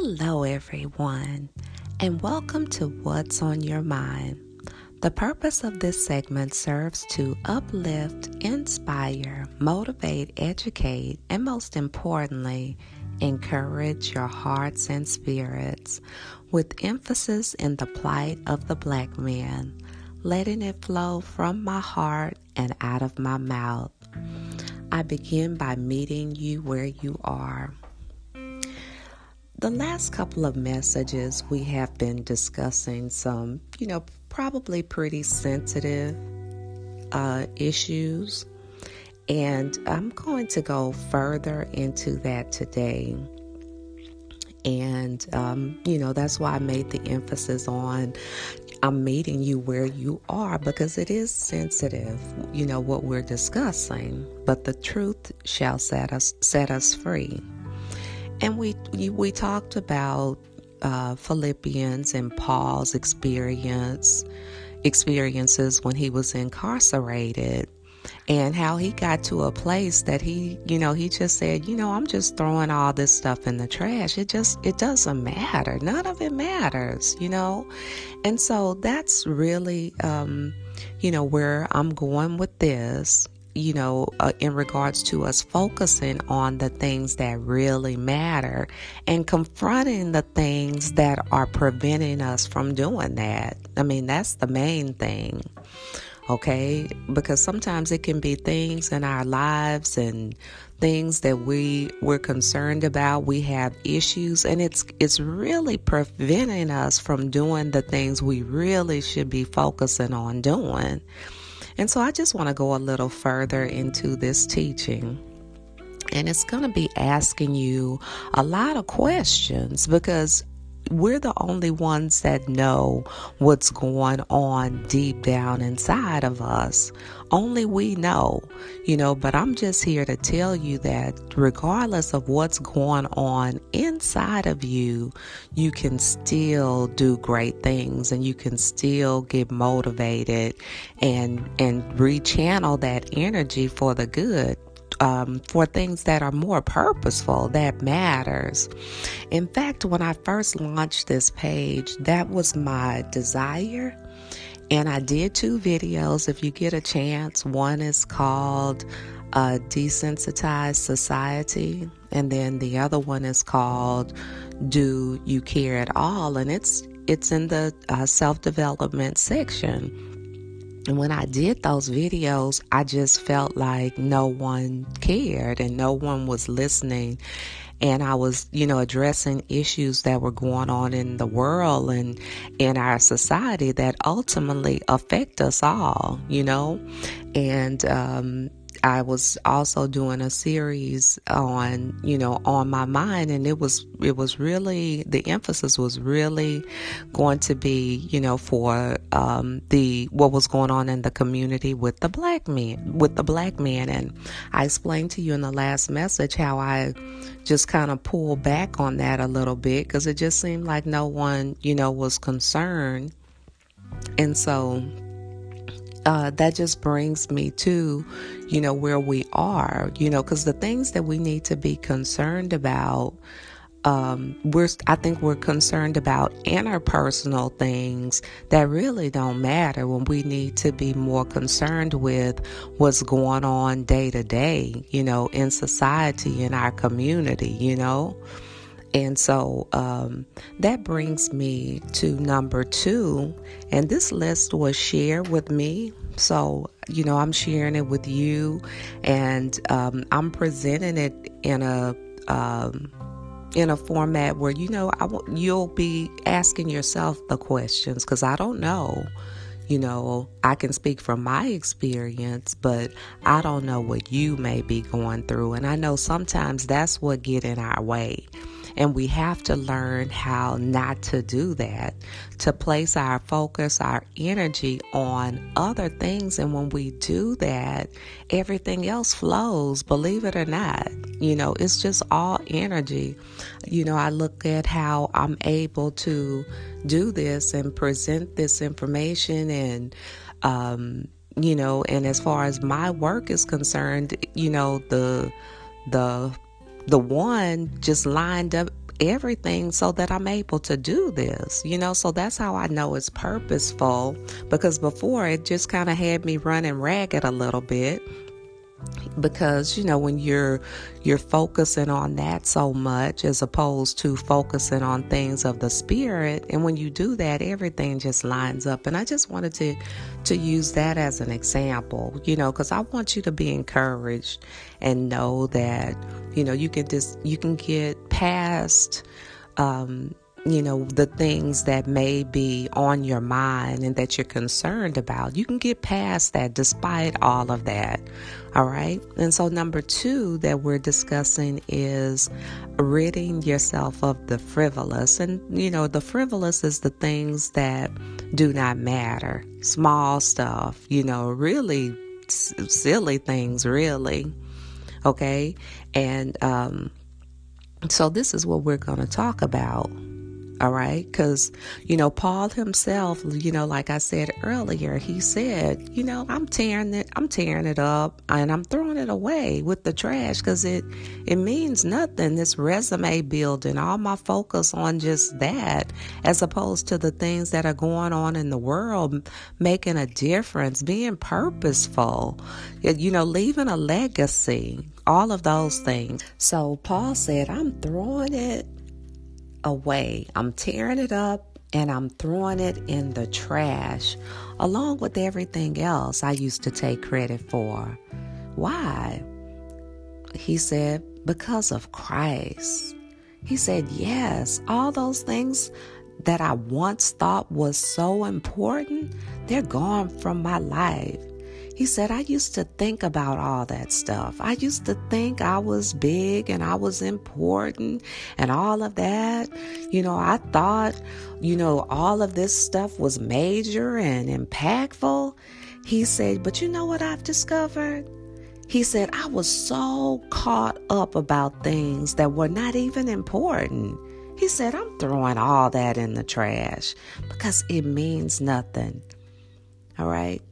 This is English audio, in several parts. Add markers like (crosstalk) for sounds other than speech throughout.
Hello, everyone, and welcome to What's on Your Mind. The purpose of this segment serves to uplift, inspire, motivate, educate, and most importantly, encourage your hearts and spirits with emphasis in the plight of the black man, letting it flow from my heart and out of my mouth. I begin by meeting you where you are. The last couple of messages, we have been discussing some, you know, probably pretty sensitive uh, issues. And I'm going to go further into that today. And, um, you know, that's why I made the emphasis on I'm meeting you where you are because it is sensitive, you know, what we're discussing. But the truth shall set us set us free. And we we talked about uh, Philippians and Paul's experience experiences when he was incarcerated and how he got to a place that he, you know, he just said, you know, I'm just throwing all this stuff in the trash. It just, it doesn't matter. None of it matters, you know? And so that's really, um, you know, where I'm going with this, you know, uh, in regards to us focusing on the things that really matter and confronting the things that are preventing us from doing that. I mean, that's the main thing okay? Because sometimes it can be things in our lives and things that we we're concerned about, we have issues and it's it's really preventing us from doing the things we really should be focusing on doing. And so I just want to go a little further into this teaching. And it's going to be asking you a lot of questions because we're the only ones that know what's going on deep down inside of us. Only we know, you know, but I'm just here to tell you that regardless of what's going on inside of you, you can still do great things and you can still get motivated and and rechannel that energy for the good um, for things that are more purposeful, that matters. In fact, when I first launched this page, that was my desire. And I did two videos if you get a chance. One is called uh, Desensitized Society, and then the other one is called Do You Care at All? And it's it's in the uh, self development section. And when I did those videos, I just felt like no one cared and no one was listening. And I was, you know, addressing issues that were going on in the world and in our society that ultimately affect us all, you know. And um, I was also doing a series on, you know, on my mind and it was it was really the emphasis was really going to be, you know, for um, the what was going on in the community with the black men, with the black men and I explained to you in the last message how I just kind of pulled back on that a little bit because it just seemed like no one, you know, was concerned. And so uh, that just brings me to, you know, where we are, you know, because the things that we need to be concerned about, um, we're, I think we're concerned about interpersonal things that really don't matter when we need to be more concerned with what's going on day to day, you know, in society, in our community, you know. And so um, that brings me to number two. And this list was shared with me. So, you know, I'm sharing it with you and um, I'm presenting it in a. Um, in a format where you know I w- you'll be asking yourself the questions because I don't know. You know, I can speak from my experience, but I don't know what you may be going through, and I know sometimes that's what get in our way. And we have to learn how not to do that, to place our focus, our energy on other things. And when we do that, everything else flows, believe it or not. You know, it's just all energy. You know, I look at how I'm able to do this and present this information and, um, you know, and as far as my work is concerned, you know, the the the one just lined up everything so that I'm able to do this, you know. So that's how I know it's purposeful because before it just kind of had me running ragged a little bit because you know when you're you're focusing on that so much as opposed to focusing on things of the spirit and when you do that everything just lines up. And i just wanted to to use that as an example you know because i want you to be encouraged and know that you know you can just you can get past um you know, the things that may be on your mind and that you're concerned about. You can get past that despite all of that. All right. And so, number two that we're discussing is ridding yourself of the frivolous. And, you know, the frivolous is the things that do not matter, small stuff, you know, really s- silly things, really. Okay. And, um, so this is what we're going to talk about all right. Because, you know, Paul himself, you know, like I said earlier, he said, you know, I'm tearing it, I'm tearing it up and I'm throwing it away with the trash because it, it means nothing. This resume building, all my focus on just that, as opposed to the things that are going on in the world, making a difference, being purposeful, you know, leaving a legacy, all of those things. So Paul said, I'm throwing it away. I'm tearing it up and I'm throwing it in the trash along with everything else I used to take credit for. Why? He said, because of Christ. He said, yes, all those things that I once thought was so important, they're gone from my life. He said, I used to think about all that stuff. I used to think I was big and I was important and all of that. You know, I thought, you know, all of this stuff was major and impactful. He said, but you know what I've discovered? He said, I was so caught up about things that were not even important. He said, I'm throwing all that in the trash because it means nothing. All right.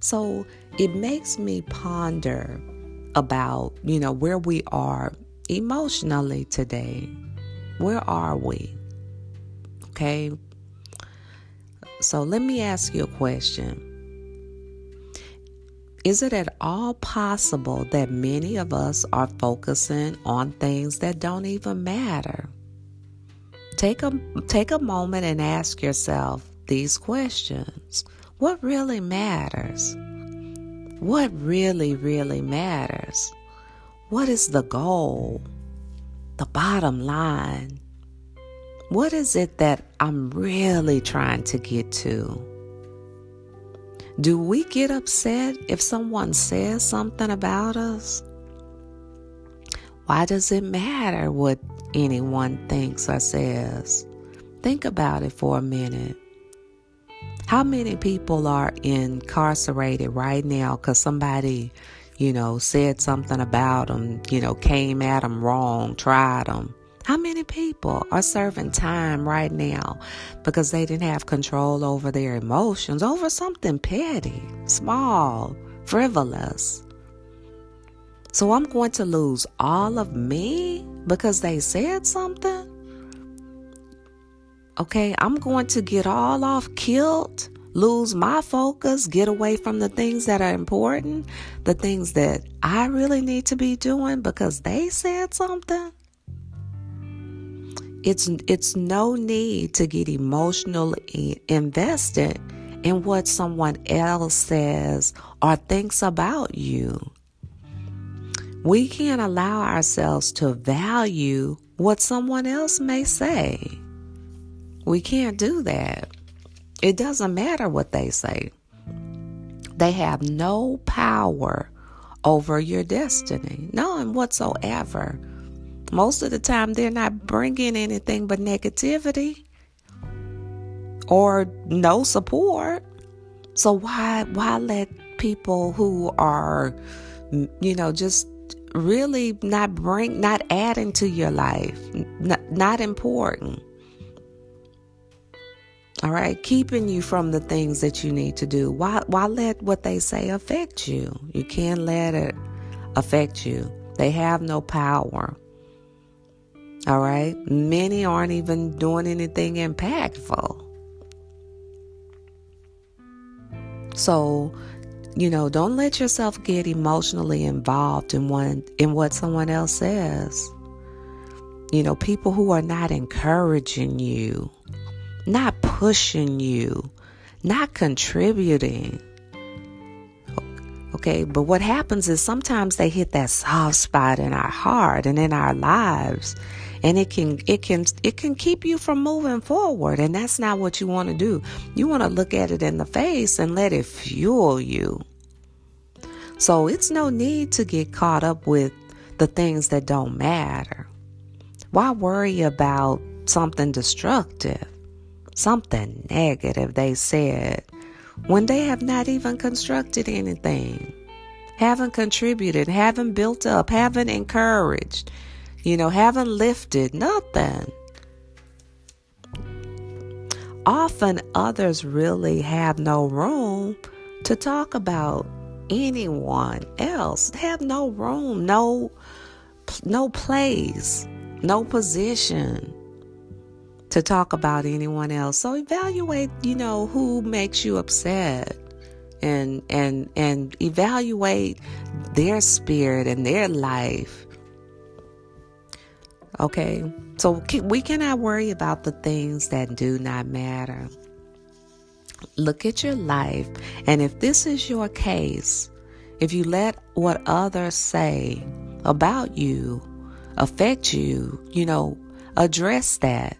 So it makes me ponder about, you know, where we are emotionally today. Where are we? Okay. So let me ask you a question. Is it at all possible that many of us are focusing on things that don't even matter? Take a take a moment and ask yourself these questions. What really matters? What really, really matters? What is the goal? The bottom line? What is it that I'm really trying to get to? Do we get upset if someone says something about us? Why does it matter what anyone thinks or says? Think about it for a minute. How many people are incarcerated right now because somebody, you know, said something about them, you know, came at them wrong, tried them? How many people are serving time right now because they didn't have control over their emotions, over something petty, small, frivolous? So I'm going to lose all of me because they said something? Okay, I'm going to get all off kilt, lose my focus, get away from the things that are important, the things that I really need to be doing because they said something. It's it's no need to get emotionally invested in what someone else says or thinks about you. We can't allow ourselves to value what someone else may say. We can't do that. It doesn't matter what they say. They have no power over your destiny, none whatsoever. Most of the time, they're not bringing anything but negativity or no support. So why why let people who are, you know, just really not bring not adding to your life, not, not important all right, keeping you from the things that you need to do. Why why let what they say affect you? You can't let it affect you. They have no power. All right? Many aren't even doing anything impactful. So, you know, don't let yourself get emotionally involved in one in what someone else says. You know, people who are not encouraging you, not pushing you, not contributing. Okay, but what happens is sometimes they hit that soft spot in our heart and in our lives and it can it can it can keep you from moving forward and that's not what you want to do. You want to look at it in the face and let it fuel you. So it's no need to get caught up with the things that don't matter. Why worry about something destructive, something negative they said, when they have not even constructed anything, haven't contributed, haven't built up, haven't encouraged, you know, haven't lifted, nothing? Often others really have no room to talk about anyone else, have no room, no no place no position to talk about anyone else. So evaluate, you know, who makes you upset and and and evaluate their spirit and their life. Okay? So we cannot worry about the things that do not matter. Look at your life, and if this is your case, if you let what others say about you affect you, you know, address that.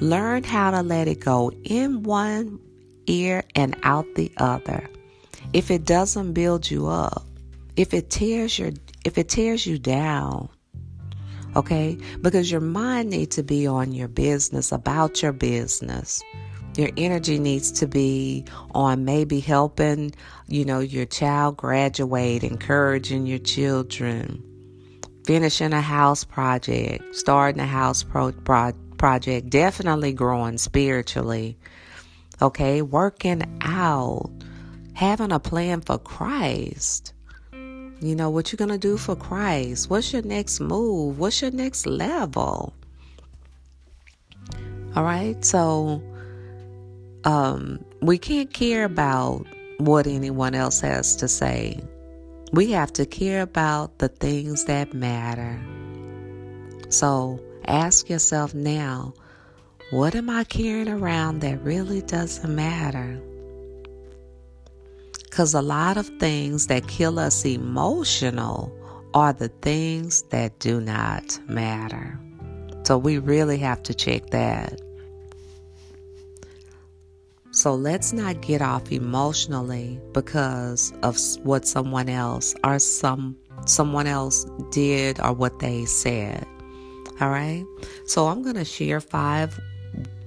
Learn how to let it go in one ear and out the other. If it doesn't build you up, if it tears your if it tears you down, okay? Because your mind needs to be on your business, about your business. Your energy needs to be on maybe helping, you know, your child graduate, encouraging your children, finishing a house project, starting a house pro- pro- project, definitely growing spiritually. Okay, working out, having a plan for Christ. You know, what you're going to do for Christ. What's your next move? What's your next level? All right, so um, we can't care about what anyone else has to say. We have to care about the things that matter. So ask yourself now what am I carrying around that really doesn't matter? Because a lot of things that kill us emotional are the things that do not matter. So we really have to check that. So let's not get off emotionally because of what someone else or some someone else did or what they said. All right? So I'm going to share five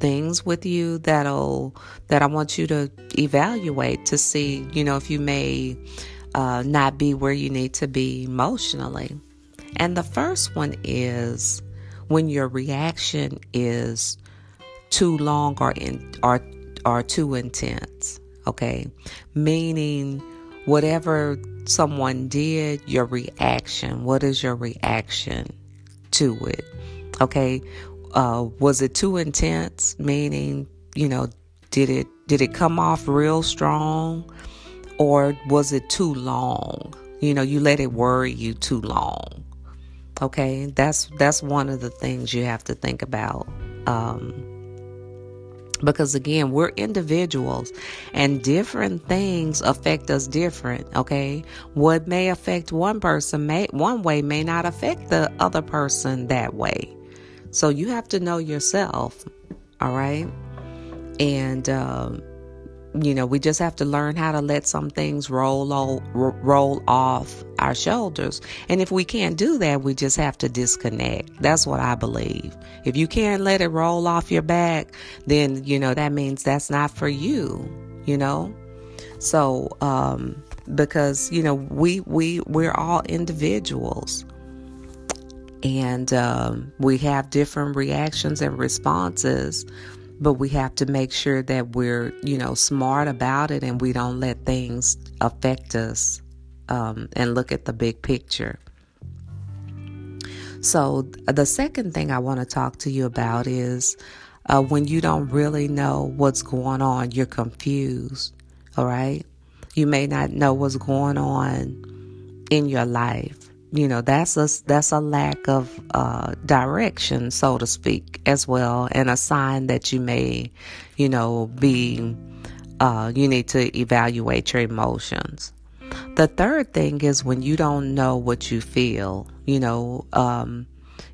things with you that'll that I want you to evaluate to see, you know, if you may uh, not be where you need to be emotionally. And the first one is when your reaction is too long or in, or are too intense. Okay. Meaning, whatever someone did, your reaction, what is your reaction to it? Okay. Uh, was it too intense? Meaning, you know, did it, did it come off real strong or was it too long? You know, you let it worry you too long. Okay. That's, that's one of the things you have to think about. Um, because again we're individuals and different things affect us different okay? What may affect one person may one way may not affect the other person that way. So you have to know yourself all right? And um, you know we just have to learn how to let some things roll o- roll off our shoulders. And if we can't do that we just have to disconnect. That's what i believe. If you can't let it roll off your back then you know that means that's not for you you know? So um because you know we we we're all individuals. And um, we have different reactions and responses but we have to make sure that we're, you know, smart about it and we don't let things affect us um, and look at the big picture. So, the second thing I want to talk to you about is uh, when you don't really know what's going on, you're confused. All right. You may not know what's going on in your life. You know, that's a, that's a lack of uh, direction, so to speak, as well, and a sign that you may, you know, be, uh, you need to evaluate your emotions. The third thing is when you don't know what you feel, you know, um,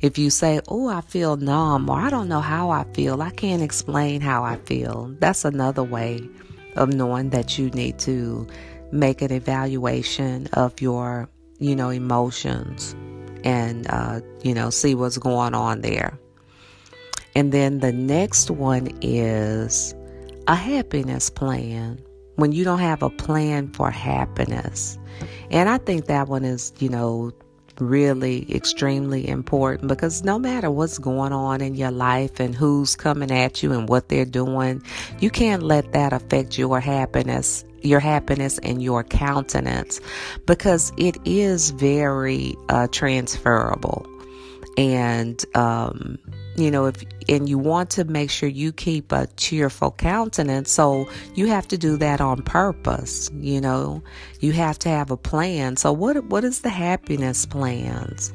if you say, Oh, I feel numb, or I don't know how I feel, I can't explain how I feel, that's another way of knowing that you need to make an evaluation of your, you know, emotions and, uh, you know, see what's going on there. And then the next one is a happiness plan. When you don't have a plan for happiness. And I think that one is, you know, really extremely important because no matter what's going on in your life and who's coming at you and what they're doing, you can't let that affect your happiness, your happiness and your countenance because it is very uh, transferable. And, um, you know, if, and you want to make sure you keep a cheerful countenance. So you have to do that on purpose. You know, you have to have a plan. So what, what is the happiness plans?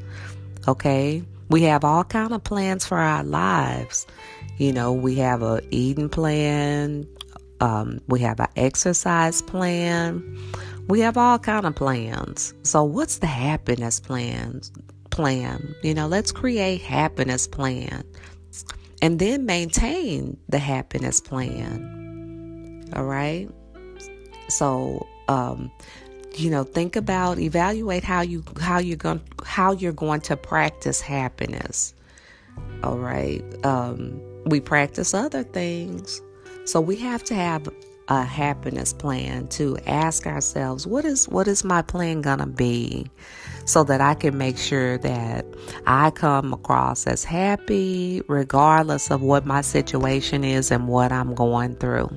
Okay. We have all kind of plans for our lives. You know, we have a eating plan. Um, we have an exercise plan. We have all kind of plans. So what's the happiness plans? plan. You know, let's create happiness plan and then maintain the happiness plan. All right? So, um, you know, think about evaluate how you how you're going how you're going to practice happiness. All right? Um, we practice other things. So we have to have a happiness plan to ask ourselves what is what is my plan gonna be so that I can make sure that I come across as happy regardless of what my situation is and what I'm going through.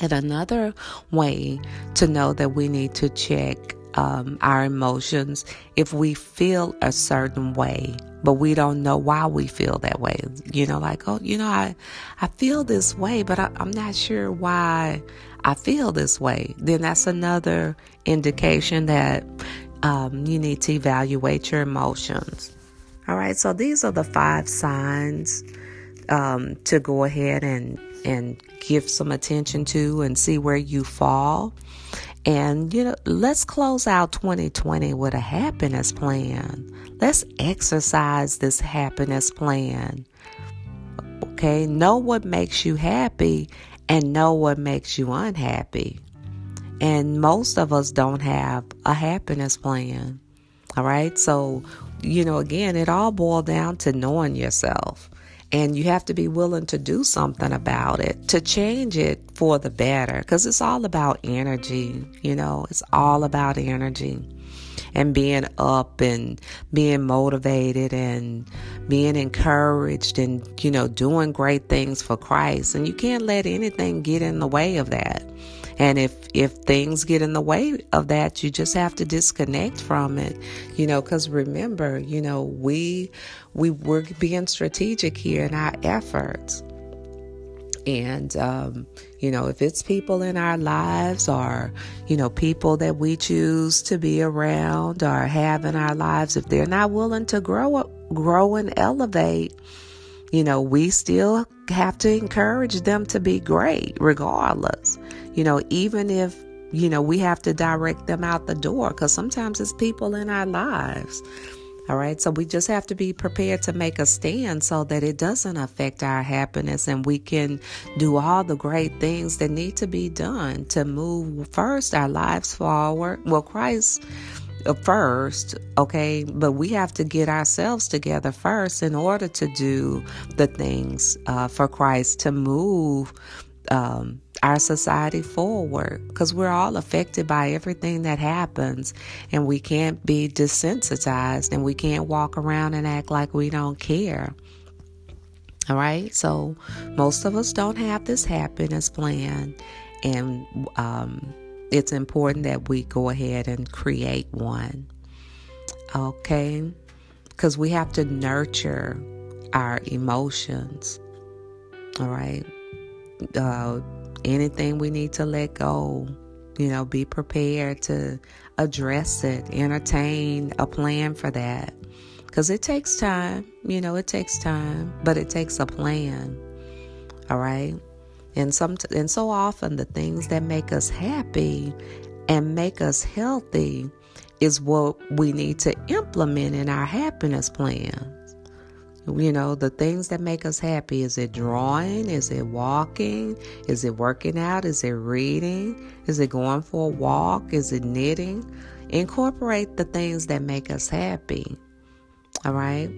And another way to know that we need to check um, our emotions if we feel a certain way, but we don't know why we feel that way. You know, like, oh, you know, I, I feel this way, but I, I'm not sure why I feel this way. Then that's another indication that um, you need to evaluate your emotions. All right, so these are the five signs um, to go ahead and and give some attention to and see where you fall. And, you know, let's close out 2020 with a happiness plan. Let's exercise this happiness plan. Okay, know what makes you happy and know what makes you unhappy. And most of us don't have a happiness plan. All right, so, you know, again, it all boils down to knowing yourself. And you have to be willing to do something about it, to change it for the better, because it's all about energy. You know, it's all about energy and being up and being motivated and being encouraged and, you know, doing great things for Christ. And you can't let anything get in the way of that. And if if things get in the way of that, you just have to disconnect from it. You know, cuz remember, you know, we we we're being strategic here in our efforts. And, um, you know, if it's people in our lives or, you know, people that we choose to be around or have in our lives, if they're not willing to grow, up, grow and elevate, you know, we still have to encourage them to be great regardless. You know, even if, you know, we have to direct them out the door because sometimes it's people in our lives. All right. So we just have to be prepared to make a stand so that it doesn't affect our happiness and we can do all the great things that need to be done to move first our lives forward. Well, Christ first, okay? But we have to get ourselves together first in order to do the things uh, for Christ to move um, our society forward because we're all affected by everything that happens and we can't be desensitized and we can't walk around and act like we don't care. All right, so most of us don't have this happiness plan, and um, it's important that we go ahead and create one. Okay. because we have to nurture our emotions. All right. Uh, anything we need to let go, you know, be prepared to address it, entertain a plan for that. Because it takes time, you know, it takes time, but it takes a plan. All right. And some and so often the things that make us happy and make us healthy is what we need to implement in our happiness plan. You know, the things that make us happy is it drawing? Is it walking? Is it working out? Is it reading? Is it going for a walk? Is it knitting? Incorporate the things that make us happy. All right.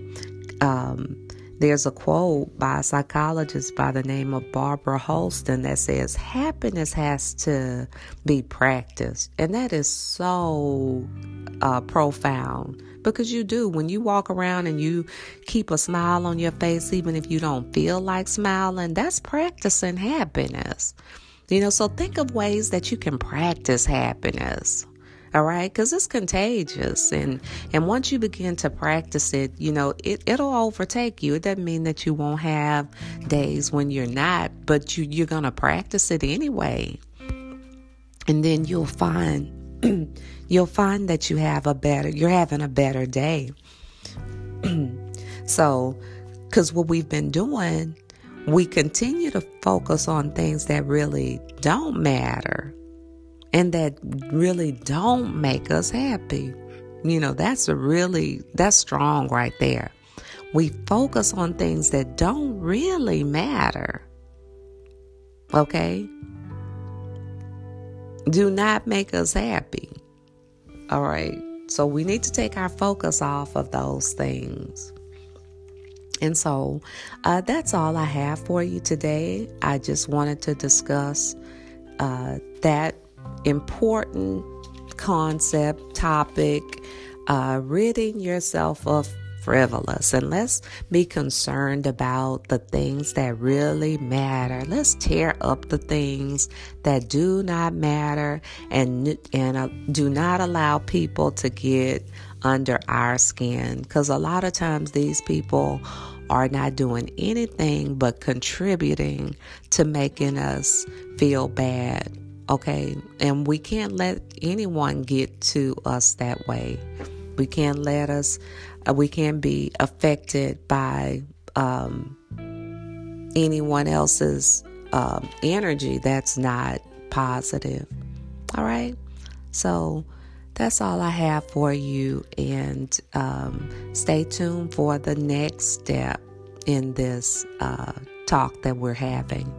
Um, there's a quote by a psychologist by the name of Barbara Holston that says, Happiness has to be practiced. And that is so uh, profound because you do. When you walk around and you keep a smile on your face, even if you don't feel like smiling, that's practicing happiness. You know, so think of ways that you can practice happiness. All right, because it's contagious, and and once you begin to practice it, you know it it'll overtake you. It doesn't mean that you won't have days when you're not, but you you're gonna practice it anyway, and then you'll find (clears throat) you'll find that you have a better, you're having a better day. (clears throat) so, because what we've been doing, we continue to focus on things that really don't matter and that really don't make us happy. You know, that's a really, that's strong right there. We focus on things that don't really matter. Okay? do not make us happy. All right. So we need to take our focus off of those things. And so uh, that's all I have for you today. I just wanted to discuss uh, that important concept, topic, uh, ridding yourself of frivolous and let's be concerned about the things that really matter. Let's tear up the things that do not matter and and uh, do not allow people to get under our skin cuz a lot of times these people are not doing anything but contributing to making us feel bad. Okay? And we can't let anyone get to us that way. We can't let us uh, we can't be affected by um, anyone else's um, energy that's not positive. All right. So that's all I have for you. And um, stay tuned for the next step in this uh, talk that we're having.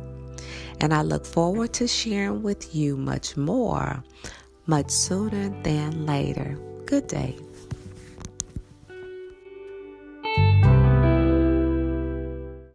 And I look forward to sharing with you much more, much sooner than later. Good day.